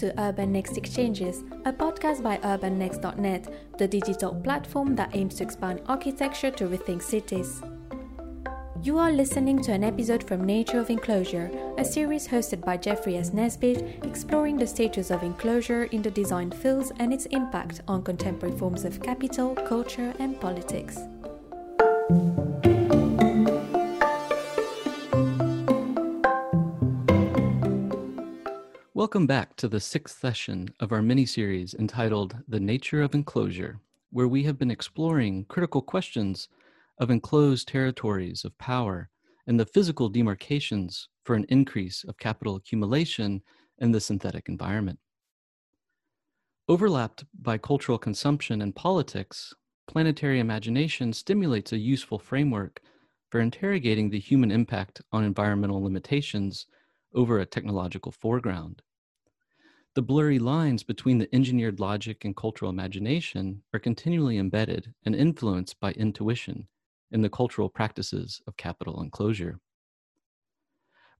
to Urban Next Exchanges, a podcast by urbannext.net, the digital platform that aims to expand architecture to rethink cities. You are listening to an episode from Nature of Enclosure, a series hosted by Jeffrey S. Nesbit, exploring the status of enclosure in the design fields and its impact on contemporary forms of capital, culture, and politics. Welcome back to the sixth session of our mini series entitled The Nature of Enclosure, where we have been exploring critical questions of enclosed territories of power and the physical demarcations for an increase of capital accumulation in the synthetic environment. Overlapped by cultural consumption and politics, planetary imagination stimulates a useful framework for interrogating the human impact on environmental limitations over a technological foreground. The blurry lines between the engineered logic and cultural imagination are continually embedded and influenced by intuition in the cultural practices of capital enclosure.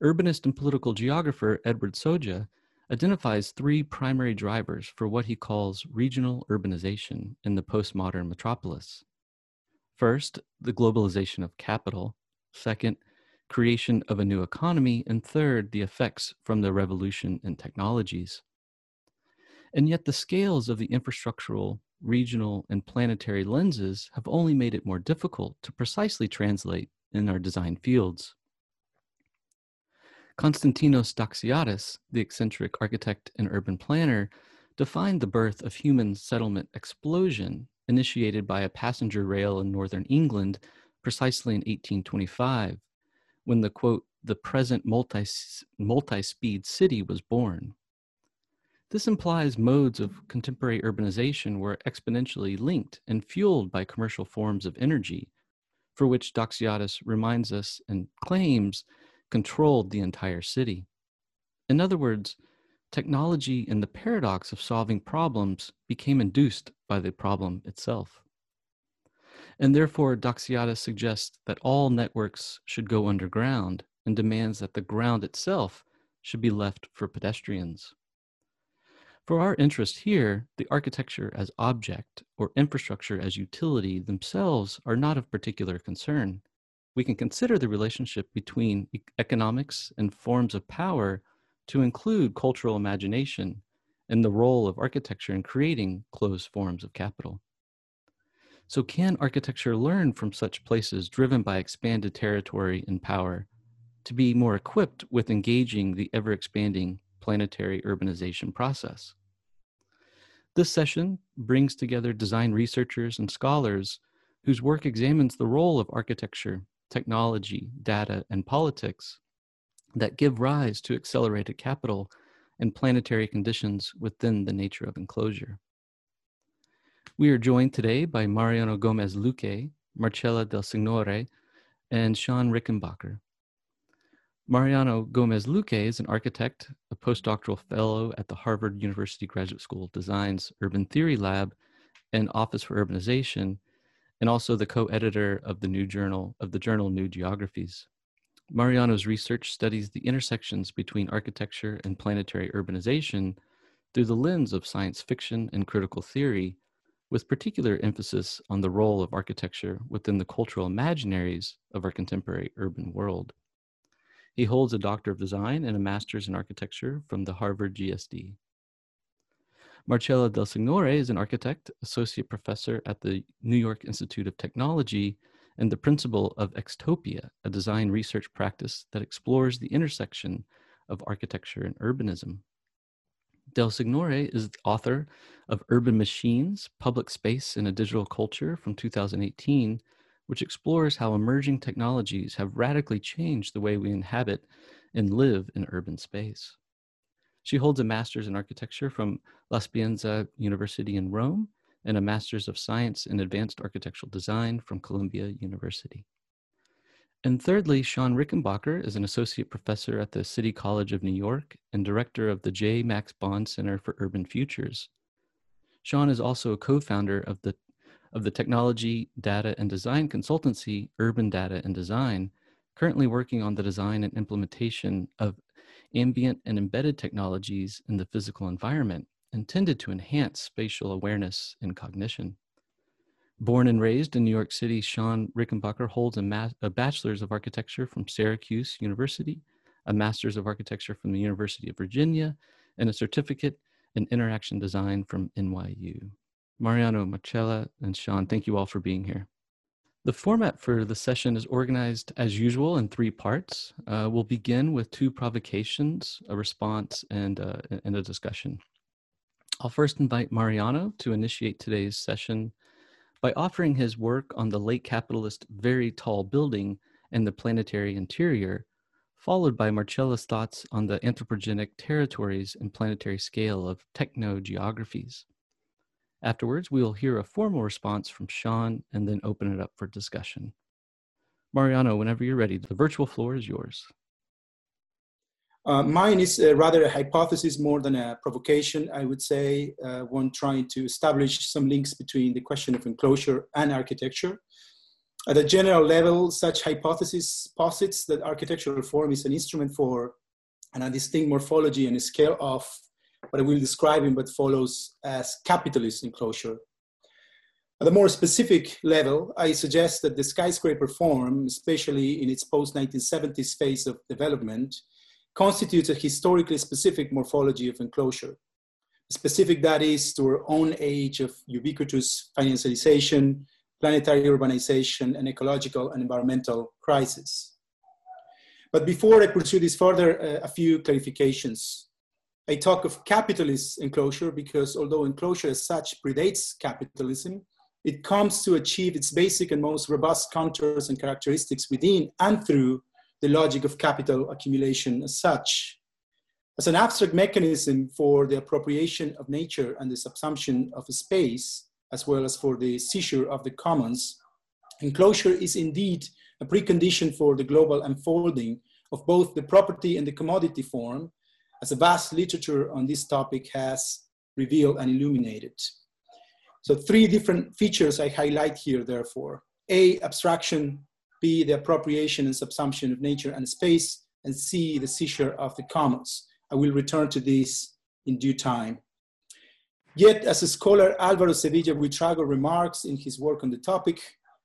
Urbanist and political geographer Edward Soja identifies three primary drivers for what he calls regional urbanization in the postmodern metropolis. First, the globalization of capital. Second, creation of a new economy. And third, the effects from the revolution in technologies. And yet, the scales of the infrastructural, regional, and planetary lenses have only made it more difficult to precisely translate in our design fields. Constantinos Doxiadis, the eccentric architect and urban planner, defined the birth of human settlement explosion initiated by a passenger rail in northern England precisely in 1825, when the quote, the present multi, multi-speed city was born. This implies modes of contemporary urbanization were exponentially linked and fueled by commercial forms of energy, for which Doxiadis reminds us and claims controlled the entire city. In other words, technology and the paradox of solving problems became induced by the problem itself. And therefore, Doxiadis suggests that all networks should go underground and demands that the ground itself should be left for pedestrians. For our interest here, the architecture as object or infrastructure as utility themselves are not of particular concern. We can consider the relationship between economics and forms of power to include cultural imagination and the role of architecture in creating closed forms of capital. So, can architecture learn from such places driven by expanded territory and power to be more equipped with engaging the ever expanding planetary urbanization process? This session brings together design researchers and scholars whose work examines the role of architecture, technology, data, and politics that give rise to accelerated capital and planetary conditions within the nature of enclosure. We are joined today by Mariano Gomez Luque, Marcella Del Signore, and Shawn Rickenbacker. Mariano Gomez Luque is an architect, a postdoctoral fellow at the Harvard University Graduate School of Design's Urban Theory Lab and Office for Urbanization, and also the co-editor of the new journal of the journal New Geographies. Mariano's research studies the intersections between architecture and planetary urbanization through the lens of science fiction and critical theory, with particular emphasis on the role of architecture within the cultural imaginaries of our contemporary urban world. He holds a Doctor of Design and a Master's in Architecture from the Harvard GSD. Marcella Del Signore is an architect, associate professor at the New York Institute of Technology, and the principal of X-Topia, a design research practice that explores the intersection of architecture and urbanism. Del Signore is the author of Urban Machines, Public Space in a Digital Culture from 2018, which explores how emerging technologies have radically changed the way we inhabit and live in urban space. She holds a master's in architecture from La Sapienza University in Rome and a master's of science in advanced architectural design from Columbia University. And thirdly, Shawn Rickenbacker is an associate professor at the City College of New York and director of the J. Max Bond Center for Urban Futures. Shawn is also a co founder of the of the technology, data, and design consultancy, Urban Data and Design, currently working on the design and implementation of ambient and embedded technologies in the physical environment intended to enhance spatial awareness and cognition. Born and raised in New York City, Shawn Rickenbacker holds a, a Bachelor's of Architecture from Syracuse University, a Master's of Architecture from the University of Virginia, and a certificate in Interaction Design from NYU. Mariano, Marcella, and Shawn, thank you all for being here. The format for the session is organized as usual in three parts. Uh, we'll begin with two provocations, a response, and, uh, and a discussion. I'll first invite Mariano to initiate today's session by offering his work on the late capitalist very tall building and the planetary interior, followed by Marcella's thoughts on the anthropogenic territories and planetary scale of technogeographies. Afterwards, we will hear a formal response from Shawn and then open it up for discussion. Mariano, whenever you're ready, the virtual floor is yours. Uh, mine is uh, rather a hypothesis more than a provocation, I would say, uh, one trying to establish some links between the question of enclosure and architecture. At a general level, such hypothesis posits that architectural form is an instrument for and a distinct morphology and a scale of what I will describe in what follows as capitalist enclosure. At a more specific level, I suggest that the skyscraper form, especially in its post-1970s phase of development, constitutes a historically specific morphology of enclosure. Specific that is to our own age of ubiquitous financialization, planetary urbanization, and ecological and environmental crisis. But before I pursue this further, uh, a few clarifications. I talk of capitalist enclosure because although enclosure as such predates capitalism, it comes to achieve its basic and most robust contours and characteristics within and through the logic of capital accumulation as such. As an abstract mechanism for the appropriation of nature and the subsumption of space, as well as for the seizure of the commons, enclosure is indeed a precondition for the global unfolding of both the property and the commodity form, as a vast literature on this topic has revealed and illuminated. So three different features I highlight here, therefore. A, abstraction B, the appropriation and subsumption of nature and space, and C, the seizure of the commons. I will return to this in due time. Yet, as scholar Alvaro Sevilla Buitrago remarks in his work on the topic,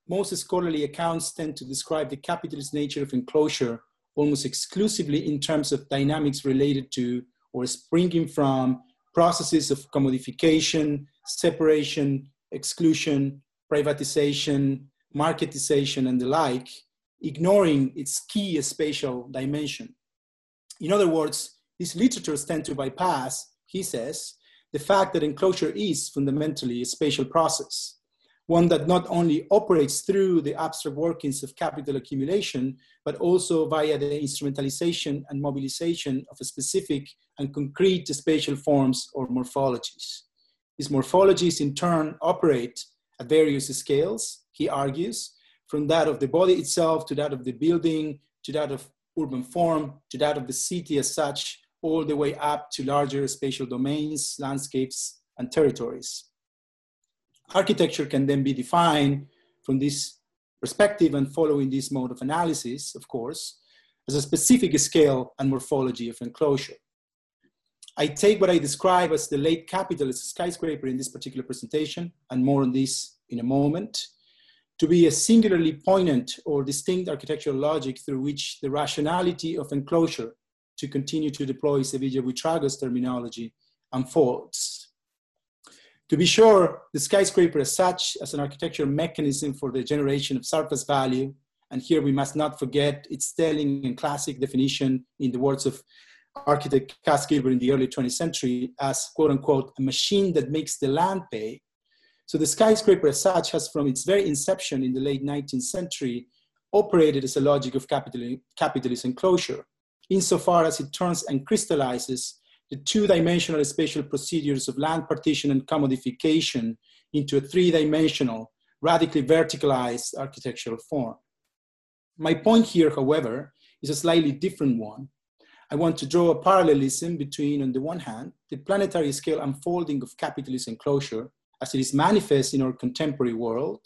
most scholarly accounts tend to describe the capitalist nature of enclosure almost exclusively in terms of dynamics related to or springing from processes of commodification, separation, exclusion, privatization, marketization, and the like, ignoring its key spatial dimension. In other words, these literatures tend to bypass, he says, the fact that enclosure is fundamentally a spatial process, one that not only operates through the abstract workings of capital accumulation, but also via the instrumentalization and mobilization of specific and concrete spatial forms or morphologies. These morphologies in turn operate at various scales, he argues, from that of the body itself to that of the building, to that of urban form, to that of the city as such, all the way up to larger spatial domains, landscapes, and territories. Architecture can then be defined from this perspective and following this mode of analysis, of course, as a specific scale and morphology of enclosure. I take what I describe as the late capitalist skyscraper in this particular presentation, and more on this in a moment, to be a singularly poignant or distinct architectural logic through which the rationality of enclosure, to continue to deploy Sevilla Buitrago's terminology, unfolds. To be sure, the skyscraper as such as an architectural mechanism for the generation of surface value, and here we must not forget its telling and classic definition in the words of architect Cass Gilbert in the early 20th century as quote unquote, a machine that makes the land pay. So the skyscraper as such has from its very inception in the late 19th century operated as a logic of capital, capitalist enclosure, insofar as it turns and crystallizes the two-dimensional spatial procedures of land partition and commodification into a three-dimensional, radically verticalized architectural form. My point here, however, is a slightly different one, I want to draw a parallelism between, on the one hand, the planetary scale unfolding of capitalist enclosure as it is manifest in our contemporary world,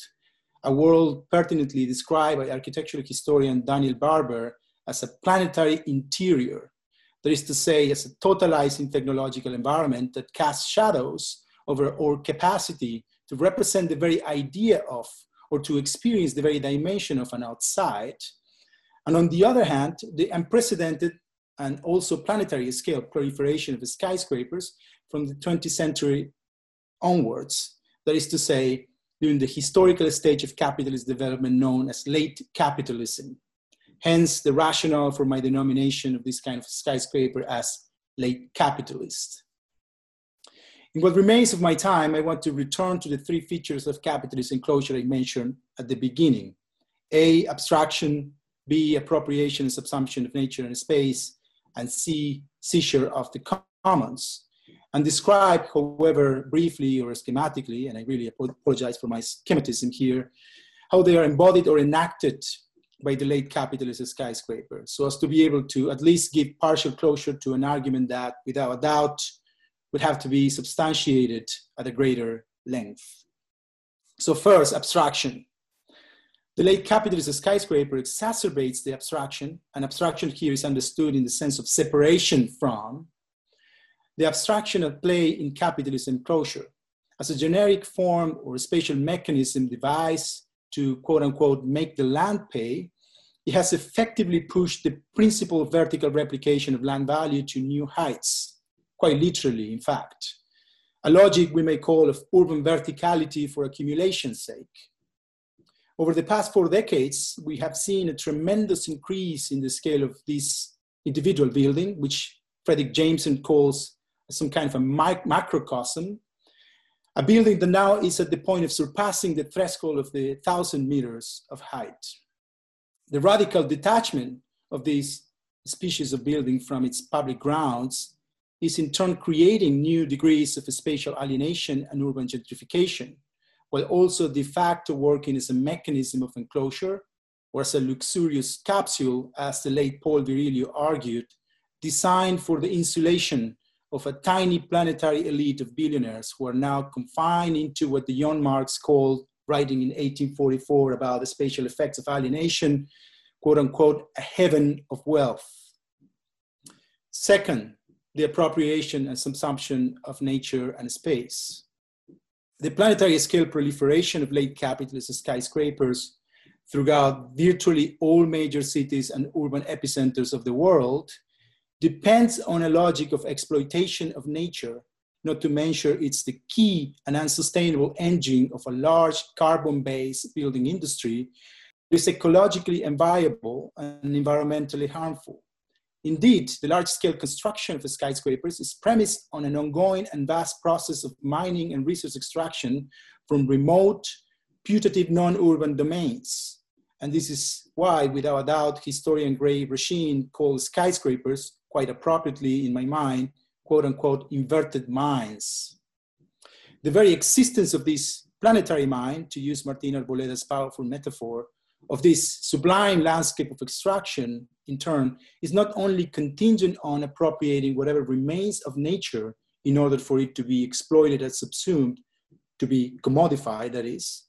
a world pertinently described by architectural historian Daniel Barber as a planetary interior, That is to say, as a totalizing technological environment that casts shadows over our capacity to represent the very idea of or to experience the very dimension of an outside. And on the other hand, the unprecedented and also planetary scale proliferation of skyscrapers from the 20th century onwards. That is to say, during the historical stage of capitalist development known as late capitalism. Hence, the rationale for my denomination of this kind of skyscraper as late capitalist. In what remains of my time, I want to return to the three features of capitalist enclosure I mentioned at the beginning. A, abstraction, B, appropriation and subsumption of nature and space, and C, seizure of the commons. And describe, however, briefly or schematically, and I really apologize for my schematism here, how they are embodied or enacted by the late capitalist skyscraper, so as to be able to at least give partial closure to an argument that, without a doubt, would have to be substantiated at a greater length. So first, abstraction. The late capitalist skyscraper exacerbates the abstraction, and abstraction here is understood in the sense of separation from the abstraction at play in capitalist enclosure as a generic form or spatial mechanism devised to quote unquote make the land pay, it has effectively pushed the principle of vertical replication of land value to new heights quite literally, in fact. A logic we may call of urban verticality for accumulation's sake. Over the past four decades, we have seen a tremendous increase in the scale of this individual building, which Fredric Jameson calls some kind of a macrocosm. A building that now is at the point of surpassing the threshold of the thousand meters of height. The radical detachment of this species of building from its public grounds is in turn creating new degrees of spatial alienation and urban gentrification, while also de facto working as a mechanism of enclosure or as a luxurious capsule, as the late Paul Virilio argued, designed for the insulation of a tiny planetary elite of billionaires who are now confined into what the young Marx called, writing in 1844 about the spatial effects of alienation, quote unquote, a heaven of wealth. Second, the appropriation and subsumption of nature and space. The planetary scale proliferation of late capitalist skyscrapers throughout virtually all major cities and urban epicenters of the world depends on a logic of exploitation of nature, not to mention it's the key and unsustainable engine of a large carbon-based building industry, is ecologically unviable and environmentally harmful. Indeed, the large-scale construction of skyscrapers is premised on an ongoing and vast process of mining and resource extraction from remote, putative non-urban domains. And this is why, without a doubt, historian Gray Brechin calls skyscrapers, quite appropriately in my mind, quote unquote, inverted mines. The very existence of this planetary mine, to use Martin Arboleda's powerful metaphor, of this sublime landscape of extraction, in turn, is not only contingent on appropriating whatever remains of nature in order for it to be exploited and subsumed, to be commodified, that is,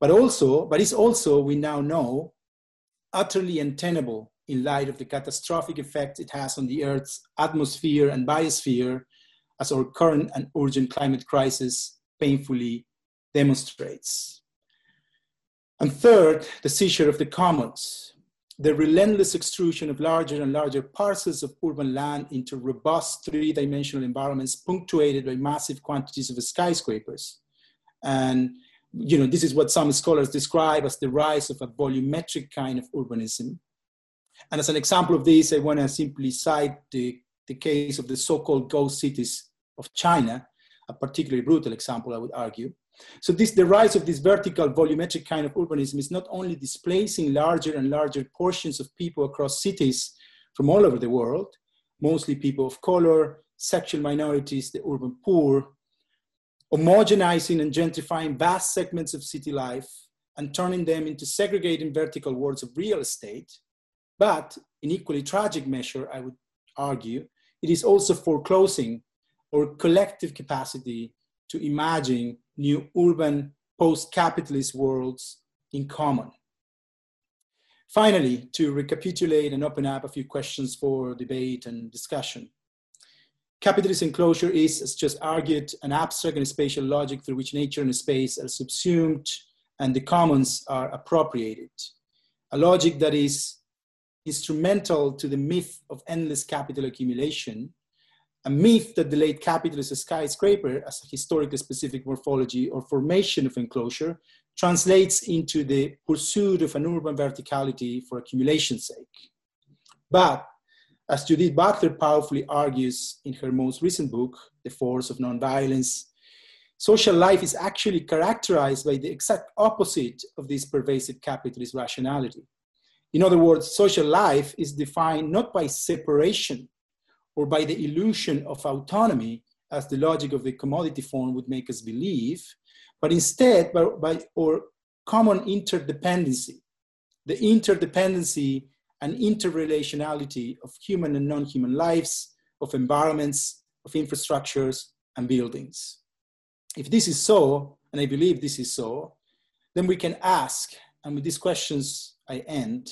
but also, but is also, we now know, utterly untenable in light of the catastrophic effect it has on the Earth's atmosphere and biosphere, as our current and urgent climate crisis painfully demonstrates. And third, the seizure of the commons, the relentless extrusion of larger and larger parcels of urban land into robust three-dimensional environments punctuated by massive quantities of skyscrapers. And you know, this is what some scholars describe as the rise of a volumetric kind of urbanism. And as an example of this, I want to simply cite the, the case of the so-called ghost cities of China, a particularly brutal example, I would argue. So this, the rise of this vertical volumetric kind of urbanism is not only displacing larger and larger portions of people across cities from all over the world, mostly people of color, sexual minorities, the urban poor, homogenizing and gentrifying vast segments of city life and turning them into segregating vertical worlds of real estate. But in equally tragic measure, I would argue, it is also foreclosing our collective capacity to imagine new urban post-capitalist worlds in common. Finally, to recapitulate and open up a few questions for debate and discussion. Capitalist enclosure is, as just argued, an abstract and spatial logic through which nature and space are subsumed and the commons are appropriated. A logic that is instrumental to the myth of endless capital accumulation, a myth that the late capitalist skyscraper as a historically specific morphology or formation of enclosure translates into the pursuit of an urban verticality for accumulation's sake. But as Judith Butler powerfully argues in her most recent book, The Force of Nonviolence, social life is actually characterized by the exact opposite of this pervasive capitalist rationality. In other words, social life is defined not by separation or by the illusion of autonomy, as the logic of the commodity form would make us believe, but instead by, by or common interdependency, the interdependency and interrelationality of human and non-human lives, of environments, of infrastructures and buildings. If this is so, and I believe this is so, then we can ask, and with these questions I end,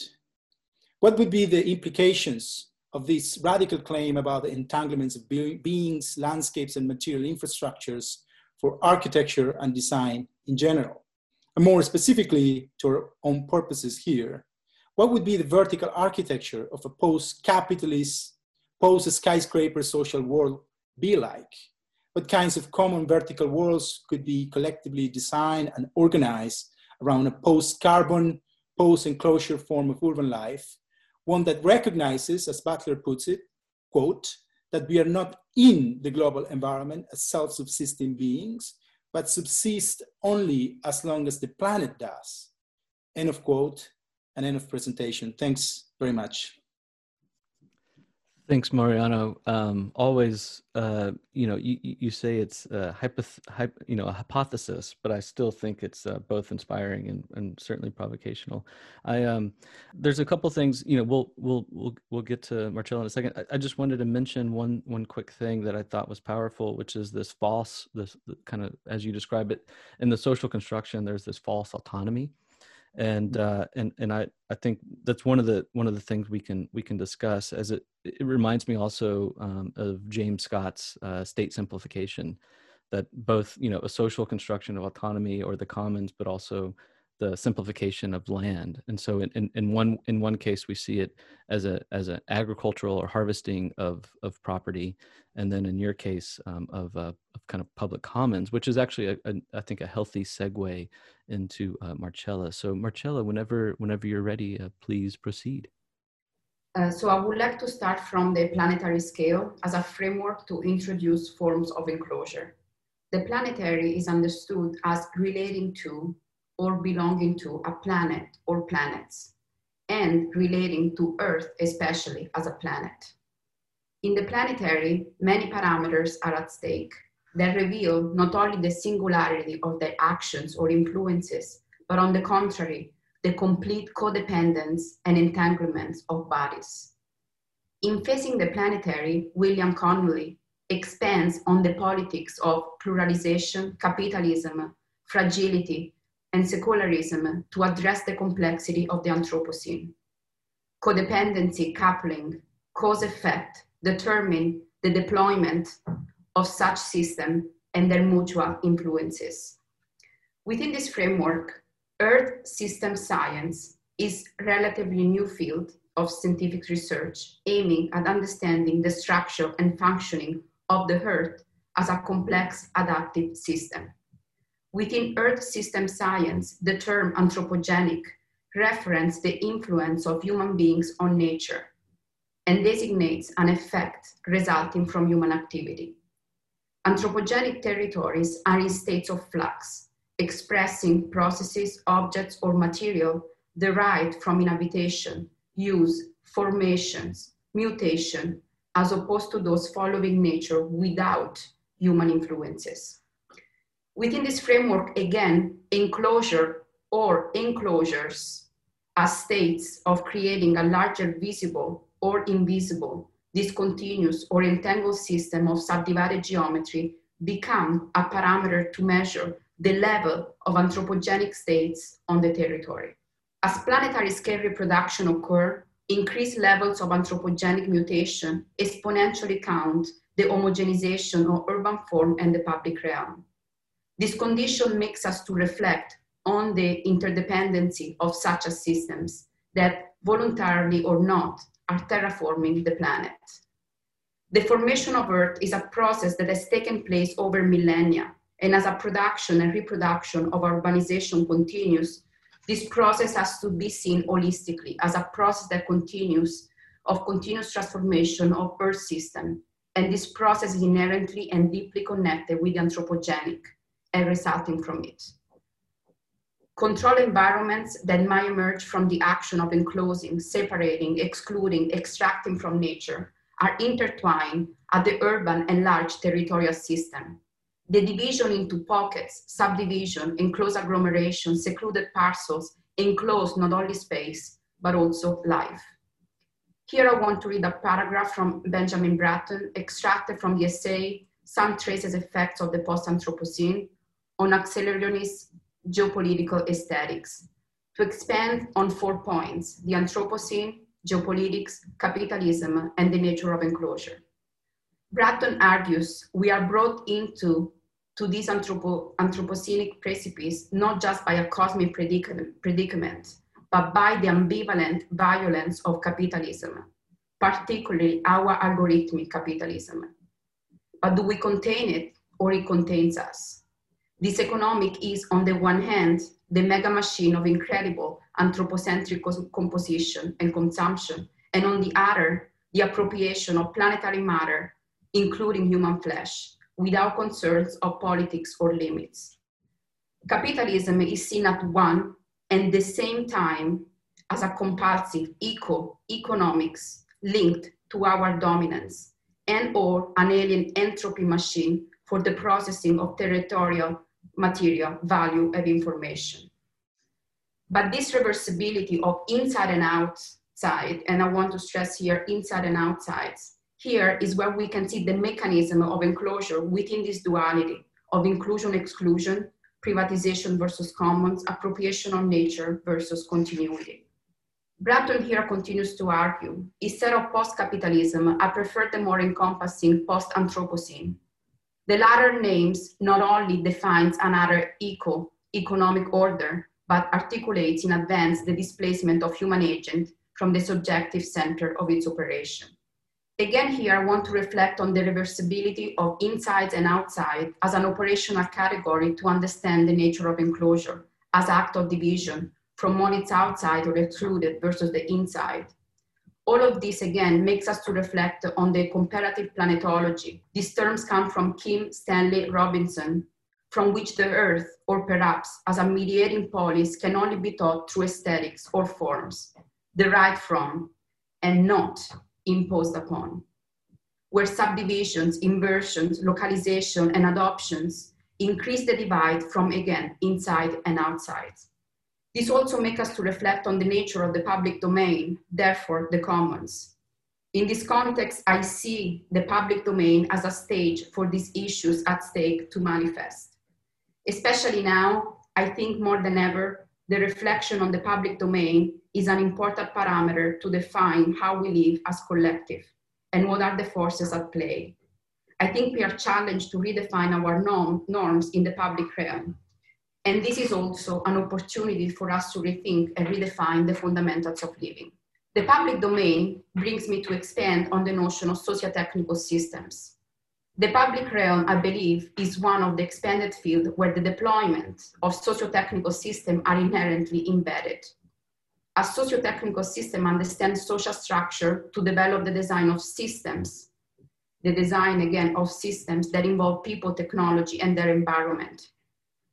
what would be the implications of this radical claim about the entanglements of beings, landscapes, and material infrastructures for architecture and design in general. And more specifically, to our own purposes here, what would be the vertical architecture of a post-capitalist, post-skyscraper social world be like? What kinds of common vertical worlds could be collectively designed and organized around a post-carbon, post-enclosure form of urban life, one that recognizes, as Butler puts it, quote, that we are not in the global environment as self subsisting beings, but subsist only as long as the planet does. End of quote and end of presentation. Thanks very much. Thanks, Mariano. Um, always, uh, you know, you, you say it's a hypoth- hyp- you know, a hypothesis, but I still think it's uh, both inspiring and, and certainly provocational. I um, there's a couple things, you know, we'll we'll we'll we'll get to Marcello in a second. I, I, just wanted to mention one one quick thing that I thought was powerful, which is this false, this kind of as you describe it in the social construction. There's this false autonomy and uh, and and I I think that's one of the one of the things we can we can discuss as it it reminds me also um, of James Scott's uh, state simplification that both you know a social construction of autonomy or the commons but also the simplification of land and so in, in, in one in one case we see it as a as an agricultural or harvesting of of property and then in your case um, of, uh, of kind of public commons which is actually a, a, I think a healthy segue into uh, marcella so marcella whenever whenever you're ready uh, please proceed uh, so I would like to start from the planetary scale as a framework to introduce forms of enclosure. The planetary is understood as relating to or belonging to a planet or planets, and relating to Earth especially as a planet. In the planetary, many parameters are at stake that reveal not only the singularity of their actions or influences, but on the contrary, the complete codependence and entanglements of bodies. In Facing the Planetary, William Connolly expands on the politics of pluralization, capitalism, fragility, and secularism to address the complexity of the Anthropocene. Codependency, coupling, cause effect determine the deployment of such systems and their mutual influences. Within this framework, Earth system science is relatively new field of scientific research aiming at understanding the structure and functioning of the Earth as a complex adaptive system. Within Earth system science, the term anthropogenic references the influence of human beings on nature and designates an effect resulting from human activity. Anthropogenic territories are in states of flux, expressing processes, objects, or material derived from inhabitation, use, formations, mutation, as opposed to those following nature without human influences. Within this framework, again, enclosure or enclosures as states of creating a larger visible or invisible, discontinuous or entangled system of subdivided geometry become a parameter to measure the level of anthropogenic states on the territory. As planetary scale reproduction occur, increased levels of anthropogenic mutation exponentially count the homogenization of urban form and the public realm. This condition makes us to reflect on the interdependency of such as systems that voluntarily or not are terraforming the planet. The formation of Earth is a process that has taken place over millennia, and as a production and reproduction of urbanization continues, this process has to be seen holistically as a process that continues of continuous transformation of Earth system. And this process is inherently and deeply connected with the anthropogenic and resulting from it. Control environments that might emerge from the action of enclosing, separating, excluding, extracting from nature are intertwined at the urban and large territorial system. The division into pockets, subdivision, enclosed agglomeration, secluded parcels, enclose not only space, but also life. Here I want to read a paragraph from Benjamin Bratton, extracted from the essay, Some Traces Effects of the Post-Anthropocene, on accelerationist geopolitical aesthetics, to expand on four points, the Anthropocene, geopolitics, capitalism, and the nature of enclosure. Bratton argues we are brought into to this anthropo, anthropocenic precipice not just by a cosmic predicament, predicament, but by the ambivalent violence of capitalism, particularly our algorithmic capitalism. But do we contain it or it contains us? This economic is, on the one hand, the mega machine of incredible anthropocentric composition and consumption, and on the other, the appropriation of planetary matter, including human flesh, without concerns of politics or limits. Capitalism is seen at one and the same time as a compulsive eco economics linked to our dominance and or an alien entropy machine for the processing of territorial material value of information. But this reversibility of inside and outside, and I want to stress here inside and outside, here is where we can see the mechanism of enclosure within this duality of inclusion exclusion, privatization versus commons, appropriation of nature versus continuity. Bratton here continues to argue, instead of post-capitalism, I prefer the more encompassing post-anthropocene. The latter names not only defines another eco, economic order, but articulates in advance the displacement of human agent from the subjective center of its operation. Again, here I want to reflect on the reversibility of inside and outside as an operational category to understand the nature of enclosure as act of division from one it's outside or excluded versus the inside. All of this again makes us to reflect on the comparative planetology. These terms come from Kim Stanley Robinson, from which the earth, or perhaps as a mediating polis, can only be taught through aesthetics or forms, derived from and not imposed upon, where subdivisions, inversions, localization, and adoptions increase the divide from, again, inside and outside. This also makes us to reflect on the nature of the public domain, therefore the commons. In this context, I see the public domain as a stage for these issues at stake to manifest. Especially now, I think more than ever, the reflection on the public domain is an important parameter to define how we live as collective and what are the forces at play. I think we are challenged to redefine our norm, norms in the public realm. And this is also an opportunity for us to rethink and redefine the fundamentals of living. The public domain brings me to expand on the notion of socio-technical systems. The public realm, I believe, is one of the expanded field where the deployment of socio-technical systems are inherently embedded. A socio-technical system understands social structure to develop the design of systems, the design again of systems that involve people, technology, and their environment.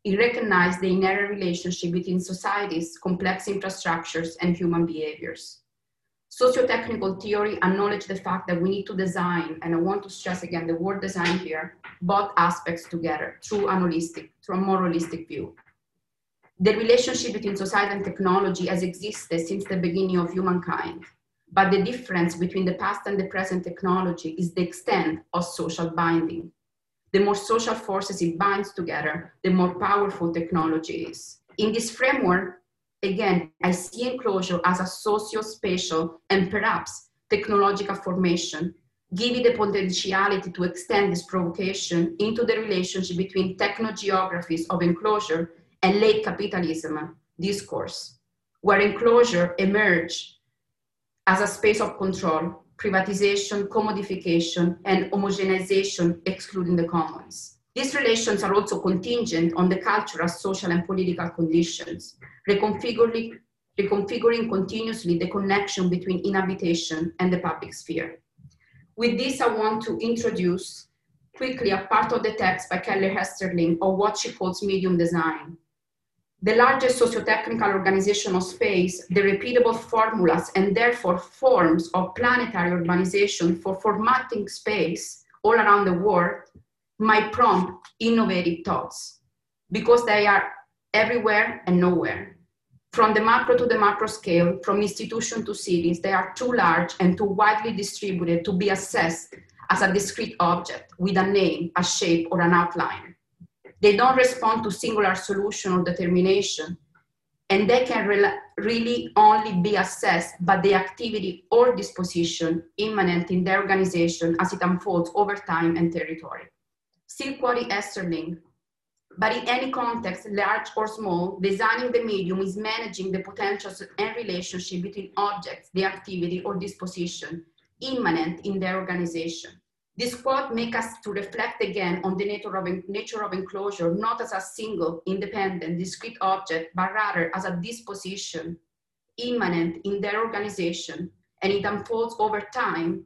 It recognizes the inherent relationship between societies, complex infrastructures, and human behaviors. Socio-technical theory acknowledge the fact that we need to design, and I want to stress again the word design here, both aspects together through an holistic, through a more holistic view. The relationship between society and technology has existed since the beginning of humankind, but the difference between the past and the present technology is the extent of social binding. The more social forces it binds together, the more powerful technology is. In this framework, again, I see enclosure as a socio-spatial and perhaps technological formation, giving the potentiality to extend this provocation into the relationship between technogeographies of enclosure and late capitalism discourse, where enclosure emerge as a space of control, privatization, commodification, and homogenization, excluding the commons. These relations are also contingent on the cultural, social, and political conditions, reconfiguring, reconfiguring continuously the connection between inhabitation and the public sphere. With this, I want to introduce quickly a part of the text by Keller Easterling of what she calls medium design, the largest socio-technical organization of space, the repeatable formulas and therefore forms of planetary urbanization for formatting space all around the world might prompt innovative thoughts because they are everywhere and nowhere. From the macro to the macro scale, from institution to cities, they are too large and too widely distributed to be assessed as a discrete object with a name, a shape, or an outline. They don't respond to singular solution or determination, and they can re- really only be assessed by the activity or disposition immanent in their organization as it unfolds over time and territory. Still quoting Easterling, but in any context, large or small, designing the medium is managing the potentials and relationship between objects, the activity or disposition immanent in their organization. This quote makes us to reflect again on the nature of, nature of enclosure, not as a single, independent, discrete object, but rather as a disposition immanent in their organization, and it unfolds over time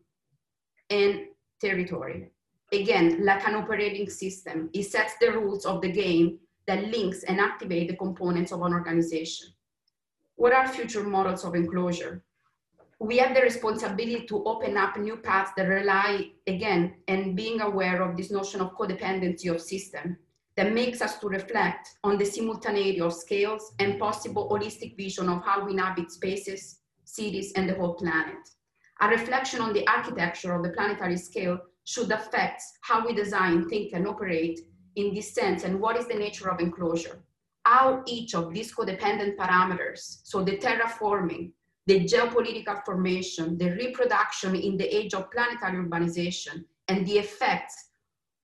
and territory. Again, like an operating system, it sets the rules of the game that links and activate the components of an organization. What are future models of enclosure? We have the responsibility to open up new paths that rely again and being aware of this notion of codependency of system that makes us to reflect on the simultaneity of scales and possible holistic vision of how we inhabit spaces, cities, and the whole planet. A reflection on the architecture of the planetary scale should affect how we design, think, and operate in this sense, and what is the nature of enclosure. How each of these codependent parameters, so the terraforming, the geopolitical formation, the reproduction in the age of planetary urbanization, and the effects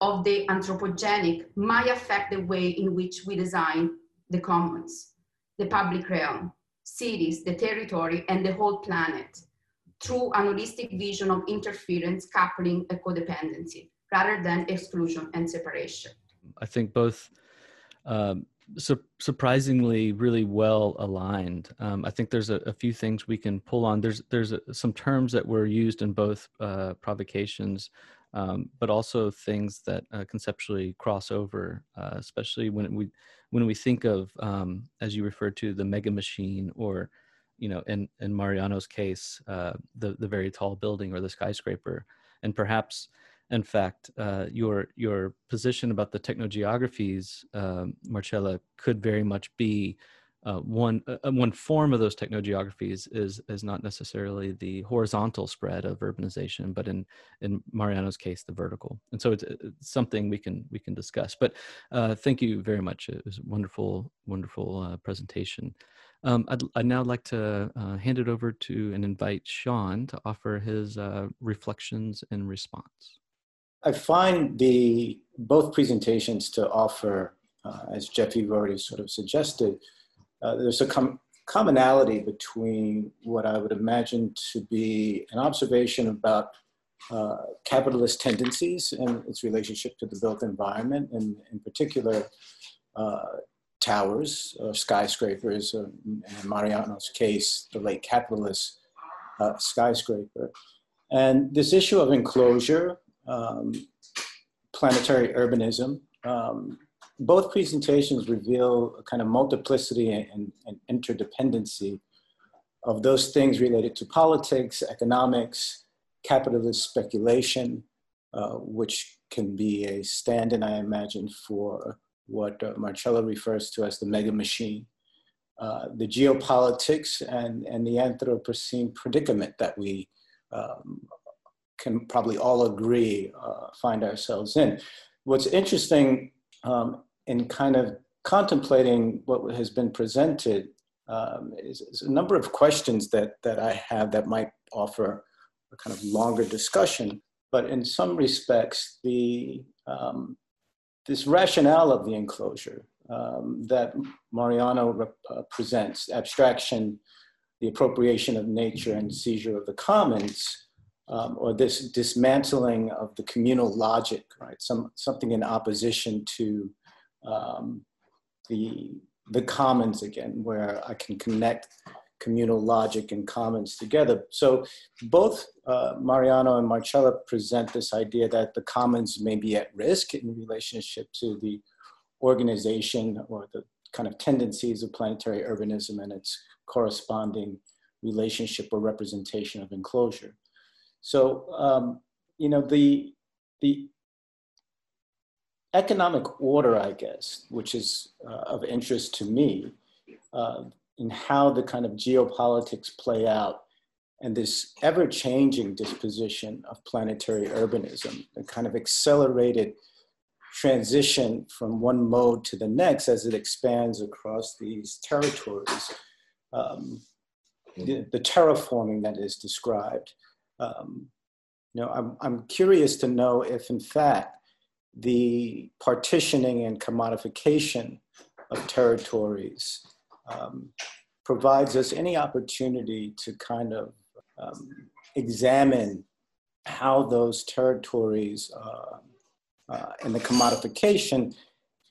of the anthropogenic might affect the way in which we design the commons, the public realm, cities, the territory, and the whole planet through an holistic vision of interference, coupling, and codependency, rather than exclusion and separation. I think both um, su- surprisingly really well aligned. Um, I think there's a, a, few things we can pull on. There's there's a, some terms that were used in both uh, provocations, um, but also things that uh, conceptually cross over, uh, especially when we when we think of um, as you referred to the mega machine or you know in in Mariano's case uh, the the very tall building or the skyscraper, and perhaps in fact, uh, your your position about the technogeographies, uh, Marcella, could very much be uh, one uh, one form of those technogeographies is is not necessarily the horizontal spread of urbanization, but in in Mariano's case, the vertical. And so it's, it's something we can we can discuss. But uh, thank you very much. It was a wonderful wonderful uh, presentation. Um, I'd, I'd, now like to uh, hand it over to and invite Shawn to offer his uh, reflections and response. I find the both presentations to offer, uh, as Jeff you've already sort of suggested, uh, there's a com commonality between what I would imagine to be an observation about uh, capitalist tendencies and its relationship to the built environment, and in particular, uh, towers or skyscrapers, uh, in Mariano's case, the late capitalist uh, skyscraper. And this issue of enclosure um, planetary urbanism. Um, both presentations reveal a kind of multiplicity and, and, interdependency of those things related to politics, economics, capitalist speculation, uh, which can be a stand-in, I imagine, for what uh, Marcella refers to as the mega machine. Uh, the geopolitics and, and the Anthropocene predicament that we um, can probably all agree uh, find ourselves in. What's interesting um, in kind of contemplating what has been presented um, is, is, a number of questions that, that I have that might offer a kind of longer discussion. But in some respects, the, um, this rationale of the enclosure um, that Mariano rep- uh, presents, abstraction, the appropriation of nature and seizure of the commons, um, or this dismantling of the communal logic, right? Some, something in opposition to um, the, the commons again, where I can connect communal logic and commons together. So both uh, Mariano and Marcella present this idea that the commons may be at risk in relationship to the organization or the kind of tendencies of planetary urbanism and its corresponding relationship or representation of enclosure. So, um, you know, the, the economic order, I guess, which is uh, of interest to me uh, in how the kind of geopolitics play out and this ever changing disposition of planetary urbanism, the kind of accelerated transition from one mode to the next as it expands across these territories. Um, the, the, terraforming that is described. Um, you know, I'm, I'm curious to know if, in fact, the partitioning and commodification of territories um, provides us any opportunity to kind of um, examine how those territories uh, uh, and the commodification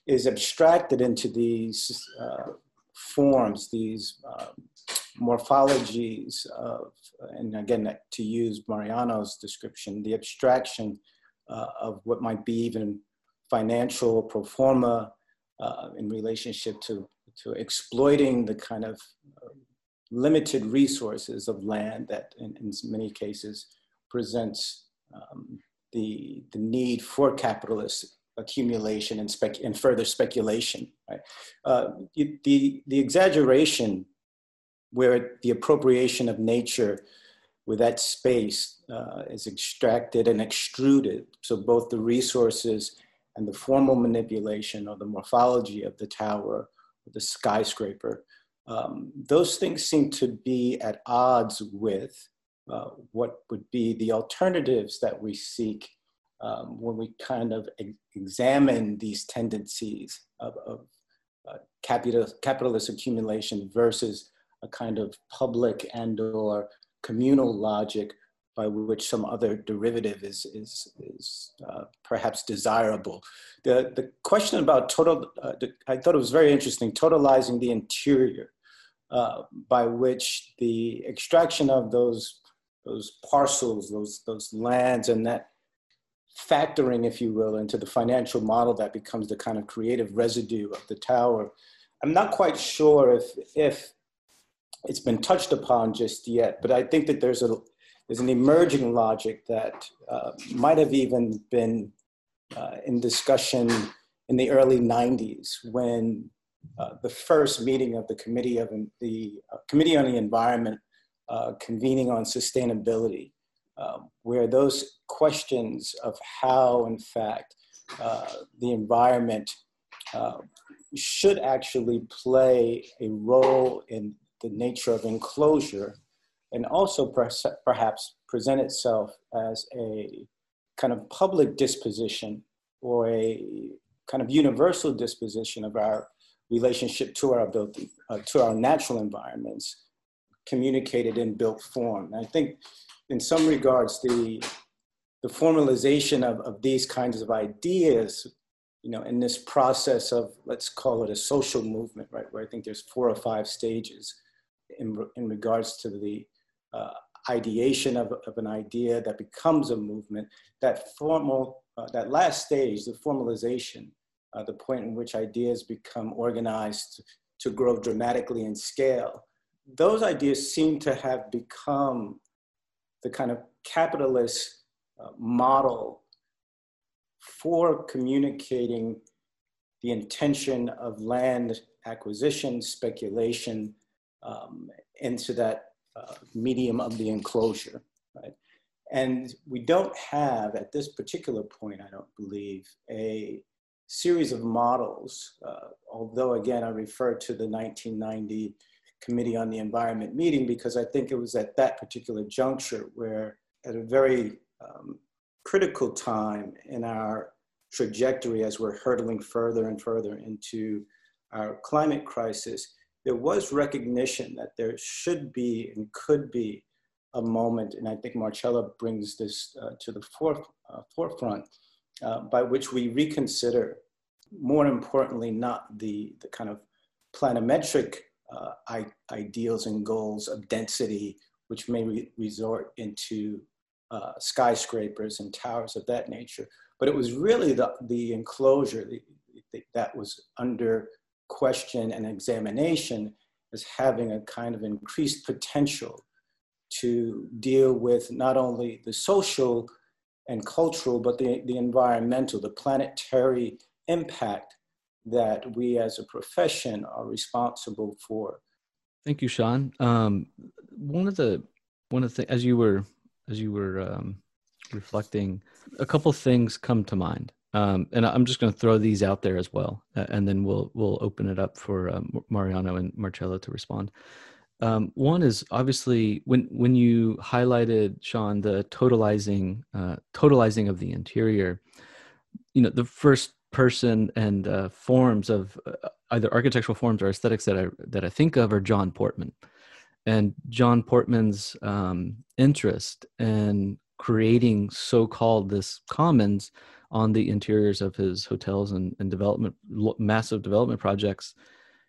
is abstracted into these uh, forms, these um, morphologies of, and again, to use Mariano's description, the abstraction uh, of what might be even financial pro forma uh, in relationship to, to exploiting the kind of uh, limited resources of land that in, in many cases presents um, the, the need for capitalist accumulation and, spec, and further speculation. Right? Uh, the, the exaggeration where the appropriation of nature with that space uh, is extracted and extruded. So both the resources and the formal manipulation or the morphology of the tower, the skyscraper, um, those things seem to be at odds with uh, what would be the alternatives that we seek um, when we kind of examine these tendencies of, of uh, capital, capitalist accumulation versus a kind of public and or communal logic by which some other derivative is, is, is uh, perhaps desirable. The, the question about total, uh, the, I thought it was very interesting, totalizing the interior, uh, by which the extraction of those, those parcels, those, those lands, and that factoring, if you will, into the financial model that becomes the kind of creative residue of the tower. I'm not quite sure if, if it's been touched upon just yet, but I think that there's a there's an emerging logic that uh, might have even been uh, in discussion in the early 90s when uh, the first meeting of the committee of the uh, committee on the environment uh, convening on sustainability um, where those questions of how in fact uh, the environment should actually play a role in the nature of enclosure and also perhaps present itself as a kind of public disposition or a kind of universal disposition of our relationship to our ability, uh, to our natural environments, communicated in built form. And I think in some regards, the, the formalization of, of these kinds of ideas, you know, in this process of, let's call it a social movement, right, where I think there's four or five stages in, in regards to the uh, ideation of, of an idea that becomes a movement, that formal, uh, that last stage, the formalization, uh, the point in which ideas become organized to grow dramatically in scale, those ideas seem to have become the kind of capitalist uh, model for communicating the intention of land acquisition, speculation, um, into that uh, medium of the enclosure, right? And we don't have, at this particular point, I don't believe, a series of models, uh, although again, I refer to the 1990 Committee on the Environment meeting because I think it was at that particular juncture where, at a very um, critical time in our trajectory as we're hurtling further and further into our climate crisis, there was recognition that there should be and could be a moment, and I think Marcella brings this uh, to the fore, uh, forefront, uh, by which we reconsider, more importantly, not the, the kind of planimetric uh, ideals and goals of density, which may re resort into uh, skyscrapers and towers of that nature, but it was really the, the enclosure the, the, that was under question and examination as having a kind of increased potential to deal with not only the social and cultural, but the, the environmental, the planetary impact that we as a profession are responsible for. Thank you, Shawn. Um, one of the one of the as you were as you were um, reflecting, a couple things come to mind, um, and I'm just going to throw these out there as well, and then we'll we'll open it up for um, Mariano and Marcella to respond. Um, one is obviously when when you highlighted Shawn the totalizing uh, totalizing of the interior. You know, the first person and uh, forms of uh, either architectural forms or aesthetics that I that I think of are John Portman, and John Portman's um, interest in creating so-called this commons on the interiors of his hotels and, and development massive development projects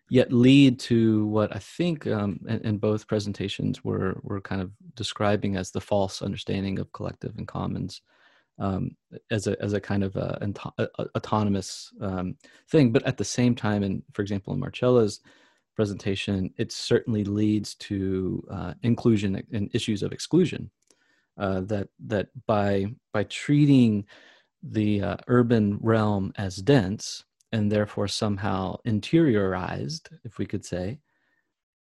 yet lead to what I think um, in, in, both presentations were were kind of describing as the false understanding of collective and commons um, as a as a kind of a, a, a autonomous um, thing. But at the same time, and for example, in Marcella's presentation, it certainly leads to uh, inclusion and issues of exclusion. Uh, that that by by treating the uh, urban realm as dense and therefore somehow interiorized, if we could say,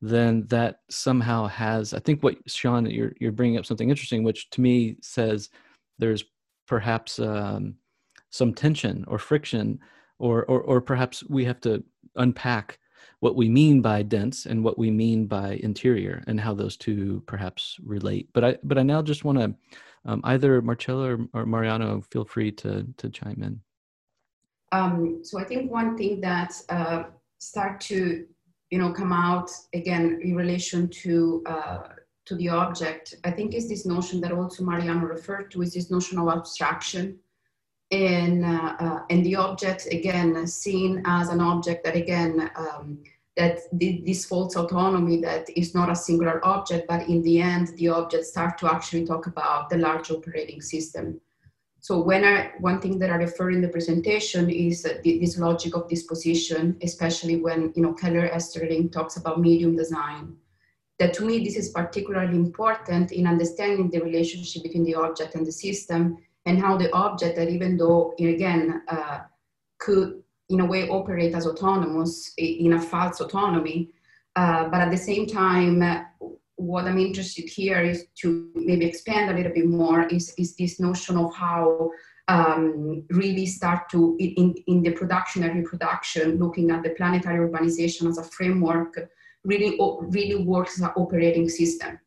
then that somehow has. I think what Shawn, you're you're bringing up something interesting, which to me says there's perhaps um, some tension or friction, or, or or perhaps we have to unpack what we mean by dense and what we mean by interior and how those two perhaps relate. But I but I now just want to um, either Marcella or, or Mariano feel free to to chime in. Um, so I think one thing that uh, start to you know come out again in relation to uh, to the object, I think is this notion that also Mariano referred to is this notion of abstraction. And, uh, uh and the object again seen as an object that again um, that this false autonomy that is not a singular object, but in the end, the objects start to actually talk about the large operating system. So when I, one thing that I refer in the presentation is the, this logic of disposition, especially when you know Keller Easterling talks about medium design. That to me, this is particularly important in understanding the relationship between the object and the system, and how the object, that even though again uh, could in a way operate as autonomous in a false autonomy, uh, but at the same time what I'm interested here is to maybe expand a little bit more is, is this notion of how um, really start to, in, in the production and reproduction, looking at the planetary urbanization as a framework, really, really works as an operating system.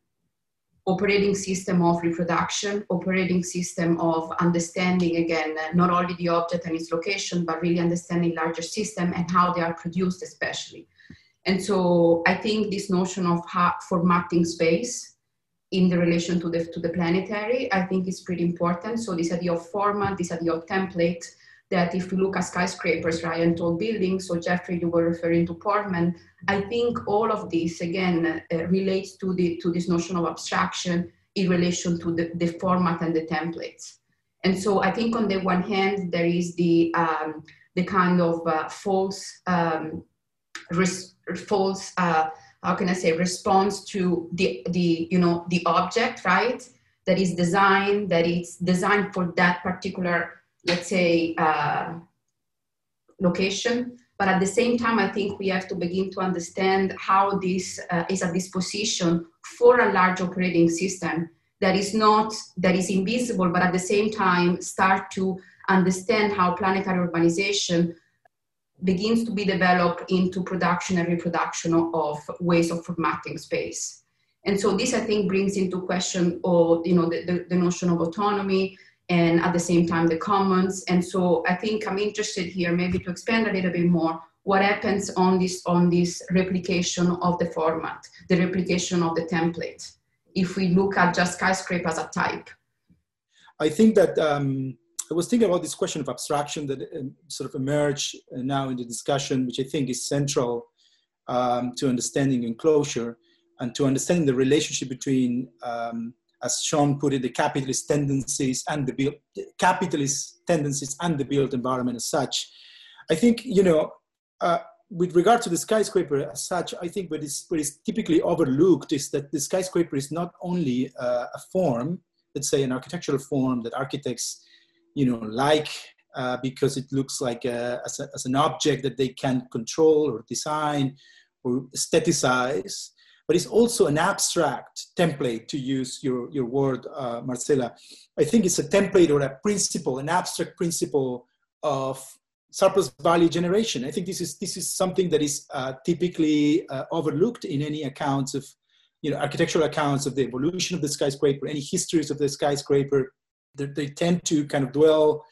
Operating system of reproduction, operating system of understanding, again, uh, not only the object and its location, but really understanding larger system and how they are produced especially. And so I think this notion of formatting space in the relation to the, to the planetary, I think is pretty important. So this idea of format, this idea of template, that if you look at skyscrapers, right, and tall buildings, so Jeffrey, you were referring to Portman, I think all of this, again, uh, relates to, the, to this notion of abstraction in relation to the, the format and the templates. And so I think on the one hand, there is the, um, the kind of uh, false um, res- false uh, how can I say response to the the you know the object right that is designed that it's designed for that particular let's say uh, location but at the same time i think we have to begin to understand how this uh, is a disposition for a large operating system that is not that is invisible but at the same time start to understand how planetary urbanization begins to be developed into production and reproduction of ways of formatting space. And so this, I think, brings into question, all, you know, the, the, the notion of autonomy, and at the same time the commons. And so I think I'm interested here, maybe to expand a little bit more, what happens on this on this replication of the format, the replication of the template. If we look at just skyscraper as a type. I think that um, I was thinking about this question of abstraction that um, sort of emerged now in the discussion, which I think is central um, to understanding enclosure and to understanding the relationship between, um, as Shawn put it, the capitalist tendencies and the built capitalist tendencies and the built environment as such. I think you know, uh, with regard to the skyscraper as such, I think what is what is typically overlooked is that the skyscraper is not only uh, a form, let's say an architectural form that architects you know, like uh, because it looks like a, as, a, as, an object that they can control or design or aestheticize. But it's also an abstract template, to use your, your word, uh, Marcella. I think it's a template or a principle, an abstract principle of surplus value generation. I think this is, this is something that is uh, typically uh, overlooked in any accounts of, you know, architectural accounts of the evolution of the skyscraper, any histories of the skyscraper, they, they tend to kind of dwell,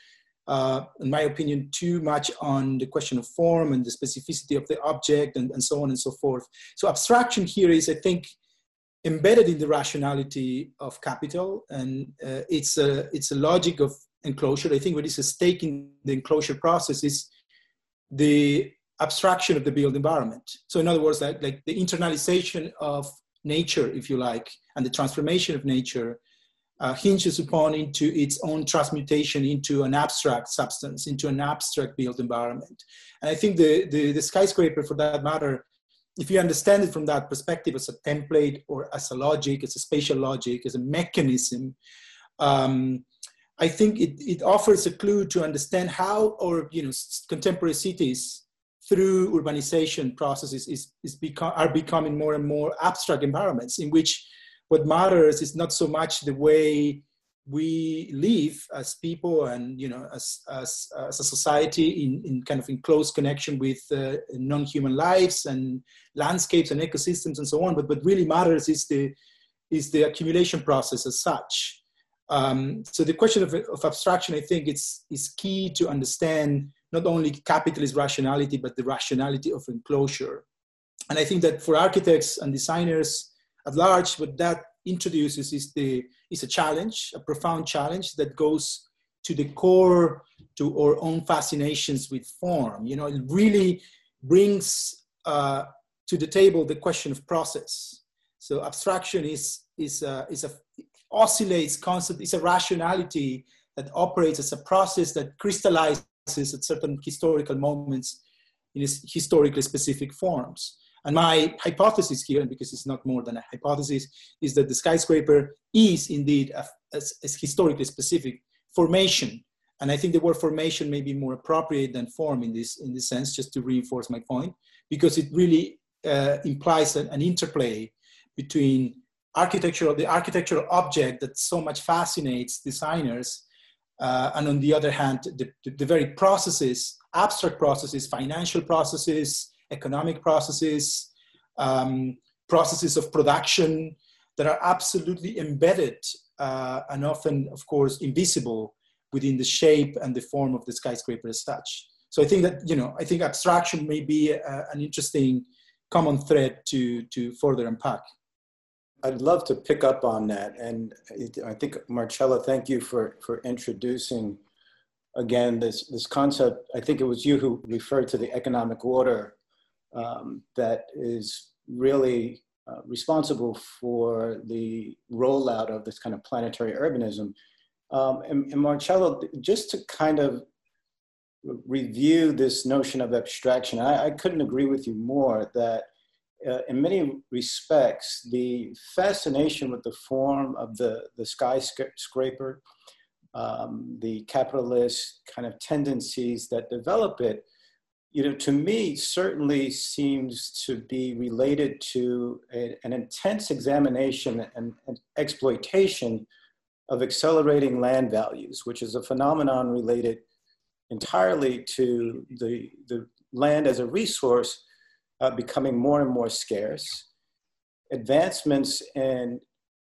uh, in my opinion, too much on the question of form and the specificity of the object and, and so on and so forth. So abstraction here is, I think, embedded in the rationality of capital, and uh, it's a it's a logic of enclosure. I think what is at stake in the enclosure process is the abstraction of the built environment. So in other words, like, like the internalization of nature, if you like, and the transformation of nature uh, hinges upon into its own transmutation into an abstract substance, into an abstract built environment. And I think the, the, the, skyscraper, for that matter, if you understand it from that perspective as a template or as a logic, as a spatial logic, as a mechanism, um, I think it, it offers a clue to understand how or you know contemporary cities through urbanization processes is, is become, are becoming more and more abstract environments in which what matters is not so much the way we live as people and you know as as, as a society in, in kind of in close connection with uh, non-human lives and landscapes and ecosystems and so on. But what really matters is the is the accumulation process as such. Um, so the question of, of abstraction i think it's is key to understand not only capitalist rationality but the rationality of enclosure. And i think that for architects and designers at large, what that introduces is the is a challenge, a profound challenge that goes to the core to our own fascinations with form. You know, it really brings uh, to the table the question of process. So abstraction is is a, is a oscillates constantly. It's a rationality that operates as a process that crystallizes at certain historical moments in historically specific forms. And my hypothesis here, and because it's not more than a hypothesis, is that the skyscraper is indeed a, a, a historically specific formation. And I think the word formation may be more appropriate than form in this, in this sense, just to reinforce my point, because it really uh, implies an, an interplay between architectural, the architectural object that so much fascinates designers, uh, and on the other hand, the, the, the, very processes, abstract processes, financial processes, economic processes, um, processes of production that are absolutely embedded uh, and often, of course, invisible within the shape and the form of the skyscraper as such. So I think that, you know, I think abstraction may be a, an interesting common thread to, to further unpack. I'd love to pick up on that. And I think, Marcella, thank you for, for introducing again this, this concept. I think it was you who referred to the economic order um, that is really uh, responsible for the rollout of this kind of planetary urbanism. Um, and, and Marcello, just to kind of review this notion of abstraction, I, I couldn't agree with you more that uh, in many respects, the fascination with the form of the, the skyscraper, um, the capitalist kind of tendencies that develop it, you know, to me, certainly seems to be related to a, an intense examination and, and, exploitation of accelerating land values, which is a phenomenon related entirely to the, the land as a resource uh, becoming more and more scarce, advancements in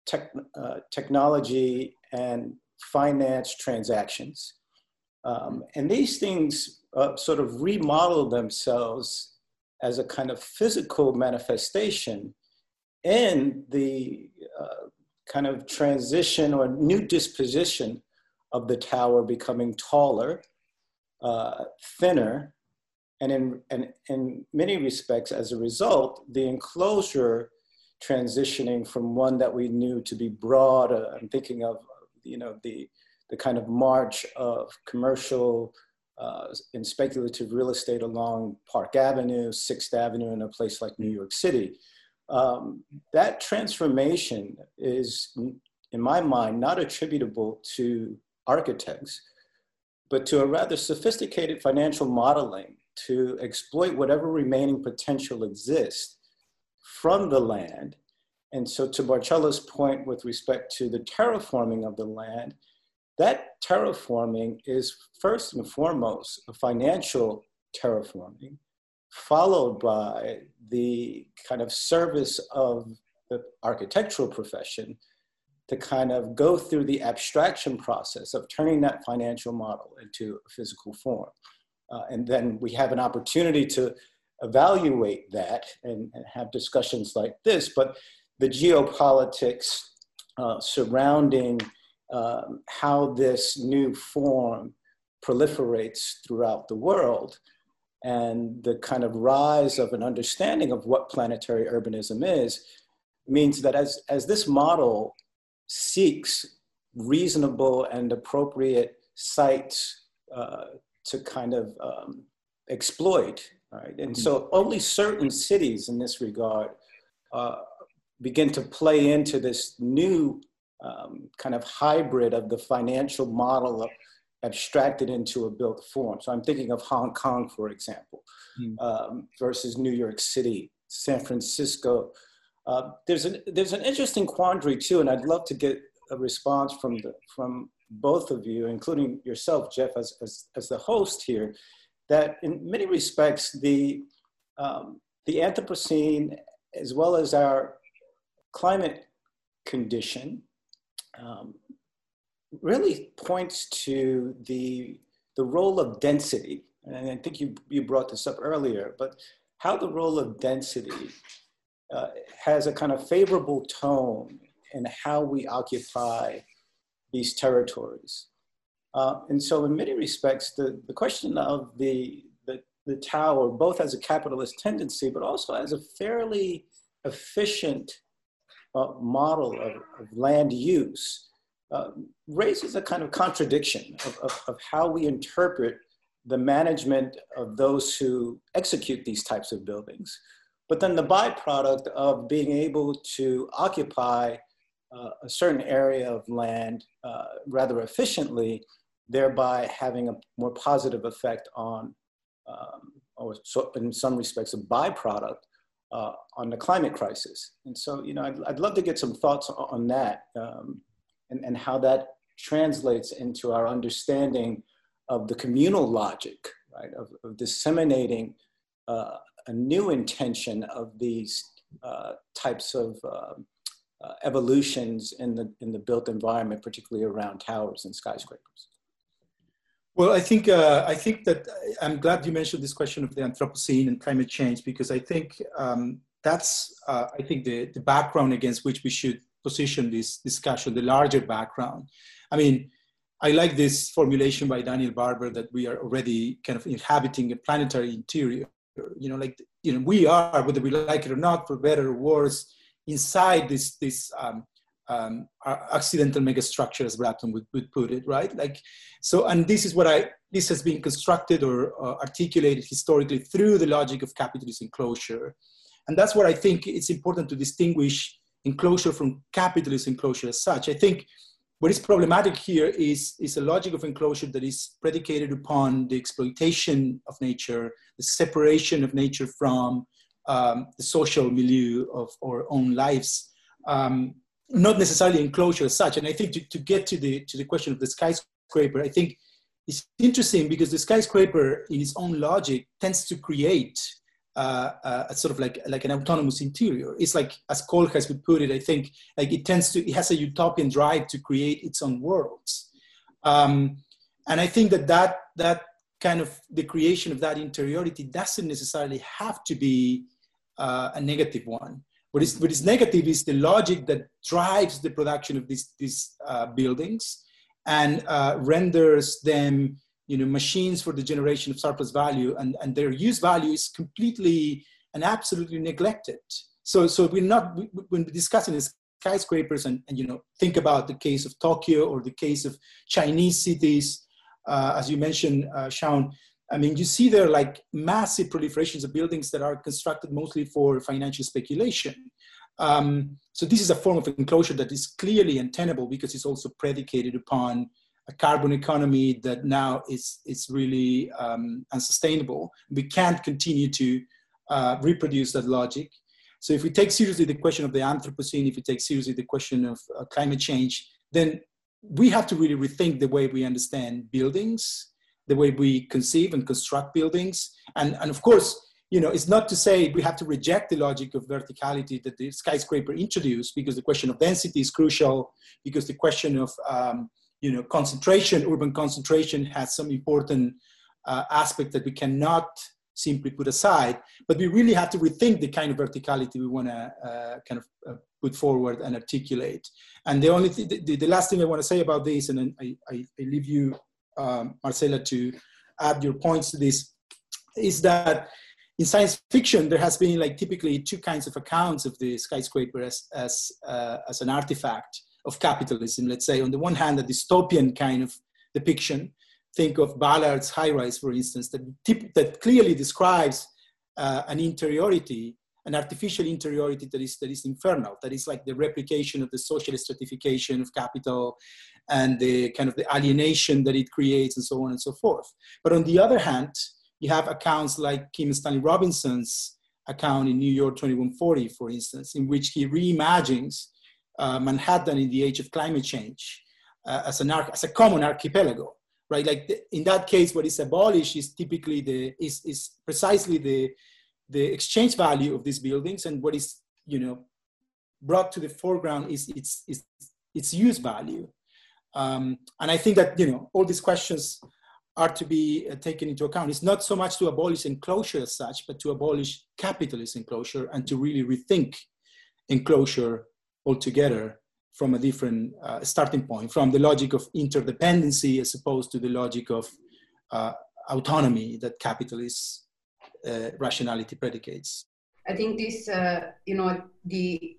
tech, uh, technology and finance transactions. Um, and these things uh, sort of remodel themselves as a kind of physical manifestation in the uh, kind of transition or new disposition of the tower becoming taller, uh, thinner, and in, and in many respects, as a result, the enclosure transitioning from one that we knew to be broad. I'm thinking of, you know, the, the kind of march of commercial uh, and speculative real estate along Park Avenue, Sixth Avenue in a place like New York City. Um, that transformation is, in my mind, not attributable to architects, but to a rather sophisticated financial modeling to exploit whatever remaining potential exists from the land. And so, to Marcella's point with respect to the terraforming of the land, that terraforming is first and foremost a financial terraforming, followed by the kind of service of the architectural profession to kind of go through the abstraction process of turning that financial model into a physical form. Uh, and then we have an opportunity to evaluate that and, and have discussions like this, but the geopolitics uh, surrounding um, how this new form proliferates throughout the world and the kind of rise of an understanding of what planetary urbanism is means that as, as this model seeks reasonable and appropriate sites uh, to kind of um, exploit. Right? And so mm-hmm. only certain cities in this regard uh, begin to play into this new um, kind of hybrid of the financial model of, abstracted into a built form. So I'm thinking of Hong Kong, for example, mm. um, versus New York City, San Francisco. Uh, there's, an, there's an interesting quandary too, and I'd love to get a response from, the, from both of you, including yourself, Jeff, as, as, as the host here, that in many respects, the, um, the Anthropocene, as well as our climate condition, um, really points to the, the role of density. And I think you, you brought this up earlier, but how the role of density uh, has a kind of favorable tone in how we occupy these territories. Uh, and so in many respects, the, the question of the, the, the tower, both as a capitalist tendency, but also as a fairly efficient uh, model of, of, land use, uh, raises a kind of contradiction of, of, of, how we interpret the management of those who execute these types of buildings. But then the byproduct of being able to occupy uh, a certain area of land uh, rather efficiently, thereby having a more positive effect on, um, or so in some respects, a byproduct uh, on the climate crisis. And so, you know, I'd, I'd love to get some thoughts on that um, and, and how that translates into our understanding of the communal logic, right, of, of disseminating uh, a new intention of these uh, types of um, uh, evolutions in the, in the built environment, particularly around towers and skyscrapers? Well, I think, uh, I think that I'm glad you mentioned this question of the Anthropocene and climate change because I think um, that's, uh, I think, the, the background against which we should position this discussion, the larger background. I mean, I like this formulation by Daniel Barber that we are already kind of inhabiting a planetary interior. You know, like, you know, we are, whether we like it or not, for better or worse, inside this this um, um, accidental megastructure, as Bratton would, would put it, right? Like, so, and this is what I, this has been constructed or uh, articulated historically through the logic of capitalist enclosure. And that's what I think it's important to distinguish enclosure from capitalist enclosure as such. I think what is problematic here is, is a logic of enclosure that is predicated upon the exploitation of nature, the separation of nature from um, the social milieu of our own lives, um, not necessarily enclosure as such. And I think to, to get to the, to the question of the skyscraper, I think it's interesting because the skyscraper, in its own logic, tends to create uh, uh, a sort of like like an autonomous interior. It's like, as Koolhaas would put it, I think, like it tends to, it has a utopian drive to create its own worlds. Um, and I think that that that kind of the creation of that interiority doesn't necessarily have to be uh, a negative one. What is, what is negative is the logic that drives the production of these, these uh, buildings and uh, renders them you know, machines for the generation of surplus value and, and their use value is completely and absolutely neglected. So, so we're not, when we're discussing skyscrapers and, and, you know, think about the case of Tokyo or the case of Chinese cities, uh, as you mentioned, uh, Shawn, I mean, you see there like massive proliferations of buildings that are constructed mostly for financial speculation. Um, so this is a form of enclosure that is clearly untenable because it's also predicated upon a carbon economy that now is, is really um, unsustainable. We can't continue to uh, reproduce that logic. So if we take seriously the question of the Anthropocene, if we take seriously the question of uh, climate change, then we have to really rethink the way we understand buildings, the way we conceive and construct buildings. And, and of course, you know, it's not to say we have to reject the logic of verticality that the skyscraper introduced because the question of density is crucial, because the question of, um, you know, concentration, urban concentration has some important uh, aspect that we cannot simply put aside. But we really have to rethink the kind of verticality we want to uh, kind of uh, put forward and articulate. And the only th- the, the, last thing I want to say about this, and then I, I, I leave you, um, Marcella, to add your points to this, is that in science fiction there has been like typically two kinds of accounts of the skyscraper as as uh, as an artifact of capitalism. Let's say on the one hand, a dystopian kind of depiction. Think of Ballard's High Rise, for instance, that, tip, that clearly describes uh, an interiority an artificial interiority that is that is infernal that is like the replication of the social stratification of capital and the kind of the alienation that it creates and so on and so forth. But on the other hand you have accounts like kim stanley robinson's account in new york 2140 for instance in which he reimagines uh, manhattan in the age of climate change uh, as, an as a common archipelago right? Like the, in that case what is abolished is typically the is, is precisely the the exchange value of these buildings and what is you know brought to the foreground is its its, its use value um, and i think that you know all these questions are to be uh, taken into account it's not so much to abolish enclosure as such but to abolish capitalist enclosure and to really rethink enclosure altogether from a different uh, starting point from the logic of interdependency as opposed to the logic of uh, autonomy that capitalist uh, rationality predicates. I think this, uh, you know, the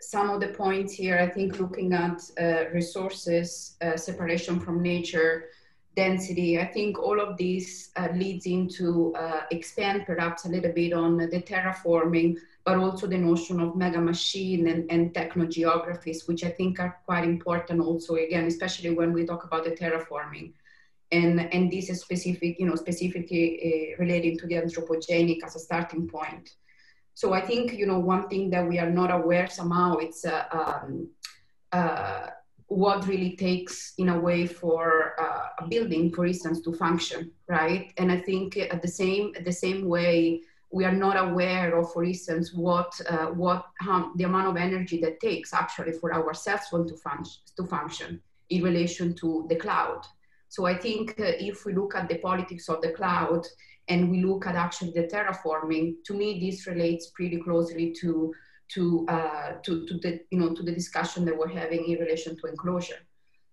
some of the points here. I think looking at uh, resources, separation from nature, density. I think all of these uh, leads into uh, expand perhaps a little bit on the terraforming, but also the notion of mega machine and, and techno geographies, which I think are quite important also, again, especially when we talk about the terraforming and and this is specific you know specifically uh, relating to the anthropogenic as a starting point so i think you know one thing that we are not aware somehow it's uh, um, uh, what really takes in a way for uh, a building for instance to function right? And i think at the same the same way we are not aware of for instance what uh, what the amount of energy that takes actually for our cell phone to function to function in relation to the cloud. So I think uh, if we look at the politics of the cloud and we look at actually the terraforming, to me this relates pretty closely to to uh, to, to the you know to the discussion that we're having in relation to enclosure.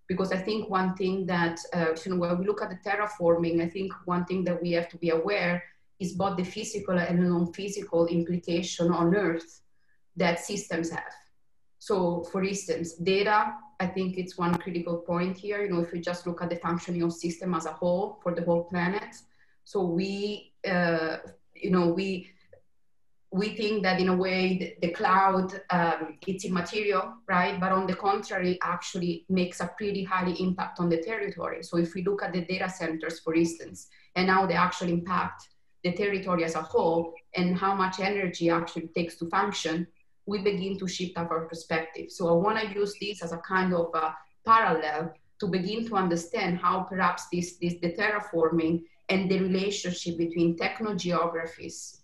Because I think one thing that uh, you know when we look at the terraforming, I think one thing that we have to be aware is both the physical and non-physical implication on Earth that systems have. So, for instance, data I think it's one critical point here. You know, if we just look at the functioning of system as a whole for the whole planet, so we, uh, you know, we we think that in a way the, the cloud um, it's immaterial, right? But on the contrary, actually makes a pretty high impact on the territory. So if we look at the data centers, for instance, and how they actually impact the territory as a whole, and how much energy actually takes to function, we begin to shift our perspective. So I want to use this as a kind of a parallel to begin to understand how perhaps this, this the terraforming and the relationship between technogeographies.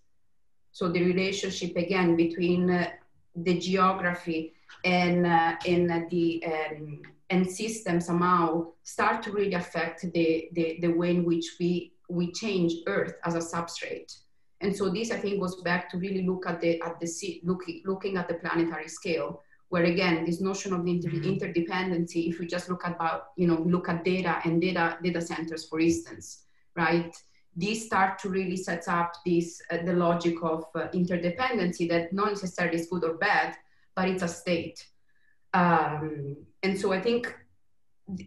So the relationship again between uh, the geography and uh, and the um, and system somehow start to really affect the, the the way in which we we change Earth as a substrate. And so this, I think, goes back to really look at the at the looking looking at the planetary scale, where again, this notion of inter- mm-hmm. interdependency. If we just look at about you know look at data and data data centers, for instance, right? These start to really set up this uh, the logic of uh, interdependency that not necessarily is good or bad, but it's a state. Um, and so I think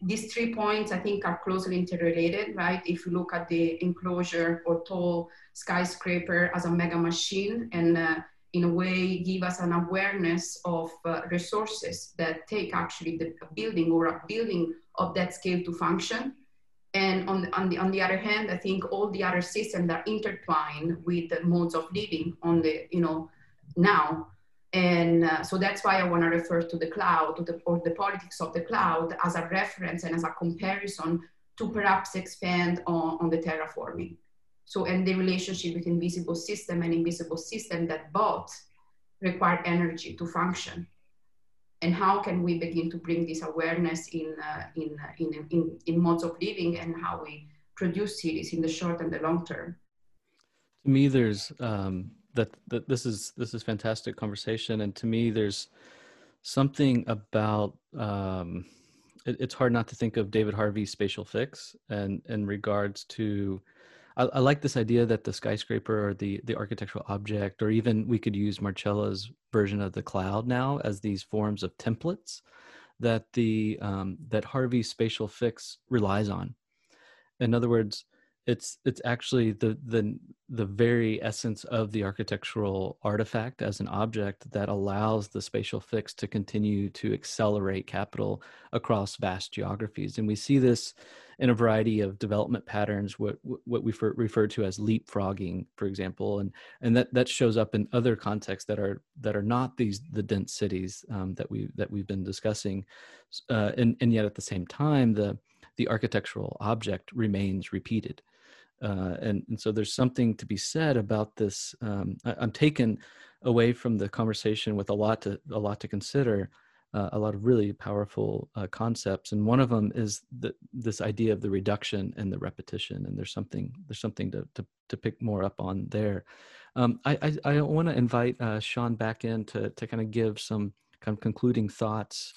these three points I think are closely interrelated, right? If you look at the enclosure or tall skyscraper as a mega machine and uh, in a way give us an awareness of uh, resources that take actually the building or a building of that scale to function. And on the, on the, on the other hand, I think all the other systems are intertwined with the modes of living on the, you know, now. And uh, so that's why I want to refer to the cloud the, or the politics of the cloud as a reference and as a comparison to perhaps expand on, on the terraforming. So, and the relationship between visible system and invisible system that both require energy to function. And how can we begin to bring this awareness in, uh, in, uh, in, in, in modes of living and how we produce cities in the short and the long term? To me, there's um, that, that this is this is fantastic conversation, and to me, there's something about um, it, it's hard not to think of David Harvey's spatial fix, and in regards to I, I, like this idea that the skyscraper or the the architectural object, or even we could use Marcella's version of the cloud now as these forms of templates that the um, that Harvey's spatial fix relies on. In other words, it's it's actually the the the very essence of the architectural artifact as an object that allows the spatial fix to continue to accelerate capital across vast geographies. And we see this in a variety of development patterns what what we refer to as leapfrogging for example. And and that that shows up in other contexts that are that are not these the dense cities um, that we that we've been discussing. Uh, and and yet at the same time the the architectural object remains repeated uh, and, and so there's something to be said about this. Um, I, am taken away from the conversation with a lot to a lot to consider, uh, a lot of really powerful uh, concepts, and one of them is the, this idea of the reduction and the repetition. And there's something there's something to to, to pick more up on there. Um, I, I, I want to invite uh, Shawn back in to to kind of give some kind of concluding thoughts.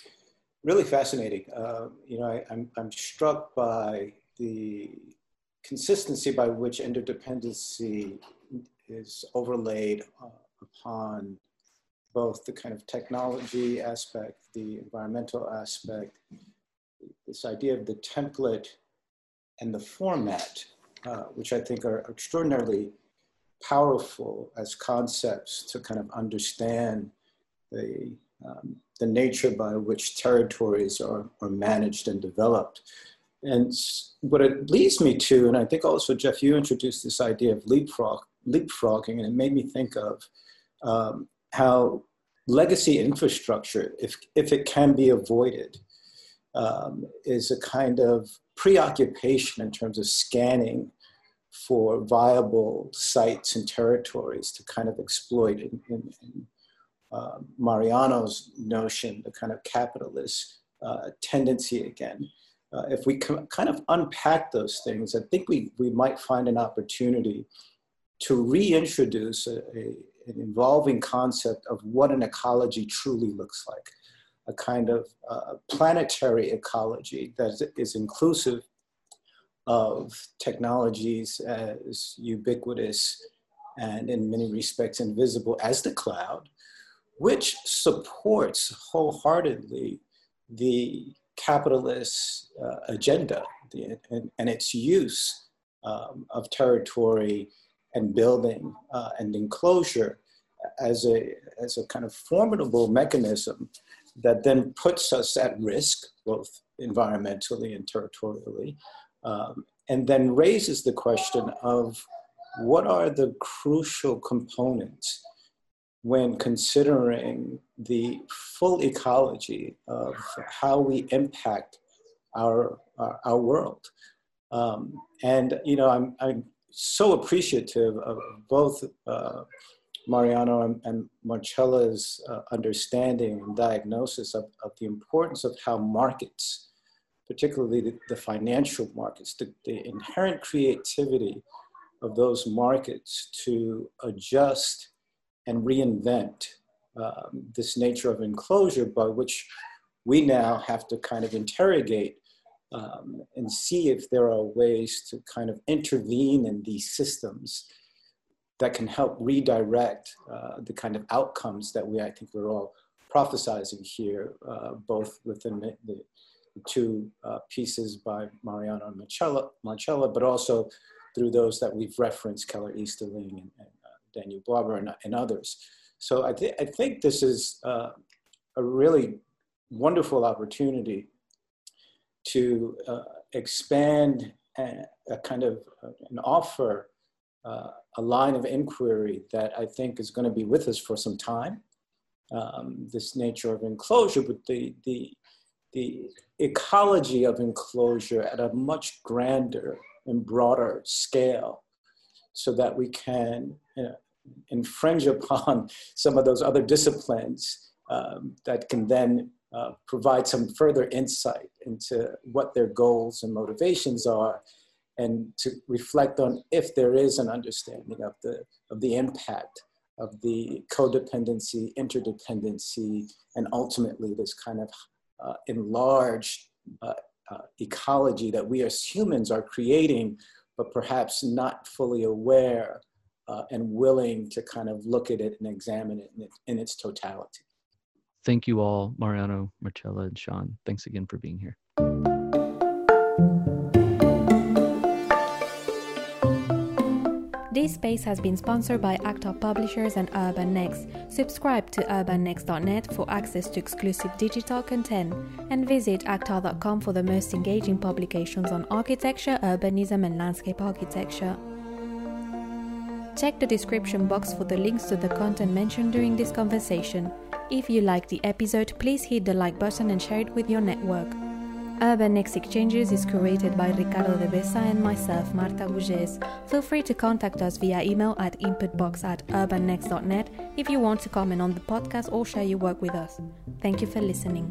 Really fascinating. Uh, you know, I, I'm I'm struck by the consistency by which interdependency is overlaid uh, upon both the kind of technology aspect, the environmental aspect, this idea of the template and the format, uh, which I think are extraordinarily powerful as concepts to kind of understand the, um, the nature by which territories are, are managed and developed. And what it leads me to, and I think also, Jeff, you introduced this idea of leapfrog, leapfrogging, and it made me think of um, how legacy infrastructure, if, if it can be avoided, um, is a kind of preoccupation in terms of scanning for viable sites and territories to kind of exploit in, in, in uh, Mariano's notion, the kind of capitalist uh, tendency again uh, if we kind of unpack those things, I think we, we might find an opportunity to reintroduce a, a, an evolving concept of what an ecology truly looks like a kind of uh, planetary ecology that is inclusive of technologies as ubiquitous and in many respects invisible as the cloud, which supports wholeheartedly the capitalist uh, agenda. The, and, and, its use um, of territory and building uh, and enclosure as a, as a kind of formidable mechanism that then puts us at risk, both environmentally and territorially, um, and then raises the question of what are the crucial components when considering the full ecology of how we impact our, our, our world. Um, and, you know, I'm, I'm so appreciative of both uh, Mariano and, and Marcella's uh, understanding and diagnosis of, of the importance of how markets, particularly the, the financial markets, the, the, inherent creativity of those markets to adjust and reinvent um, this nature of enclosure by which we now have to kind of interrogate um, and see if there are ways to kind of intervene in these systems that can help redirect uh, the kind of outcomes that we, I think we're all prophesizing here, uh, both within the, the, two uh, pieces by Mariano and Marcella, but also through those that we've referenced, Keller Easterling and, and uh, Daniel Barber and, and, others. So I, th I think this is uh, a really wonderful opportunity to uh, expand a, a, kind of an offer uh, a line of inquiry that I think is going to be with us for some time. Um, this nature of enclosure, but the, the, the ecology of enclosure at a much grander and broader scale so that we can you know, infringe upon some of those other disciplines um, that can then uh, provide some further insight into what their goals and motivations are and to reflect on if there is an understanding of the, of the impact of the codependency, interdependency, and ultimately this kind of uh, enlarged uh, uh, ecology that we as humans are creating, but perhaps not fully aware uh, and willing to kind of look at it and examine it in, it in its totality. Thank you all, Mariano, Marcella, and Shawn. Thanks again for being here. This space has been sponsored by Actar Publishers and Urban Next. Subscribe to urbannext.net for access to exclusive digital content and visit actar.com for the most engaging publications on architecture, urbanism, and landscape architecture. Check the description box for the links to the content mentioned during this conversation. If you liked the episode, please hit the like button and share it with your network. Urban Next Exchanges is curated by Ricardo Devesa and myself, Marta Bugés. Feel free to contact us via email at inputbox at urbannext.net if you want to comment on the podcast or share your work with us. Thank you for listening.